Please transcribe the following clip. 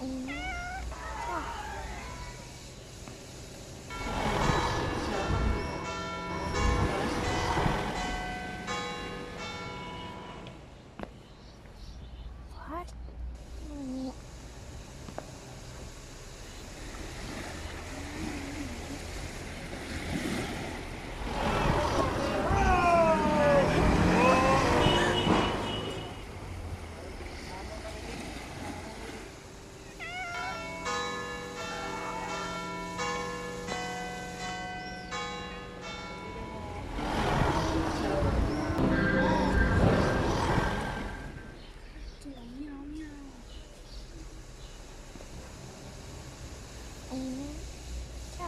Mm-hmm. 嗯，跳。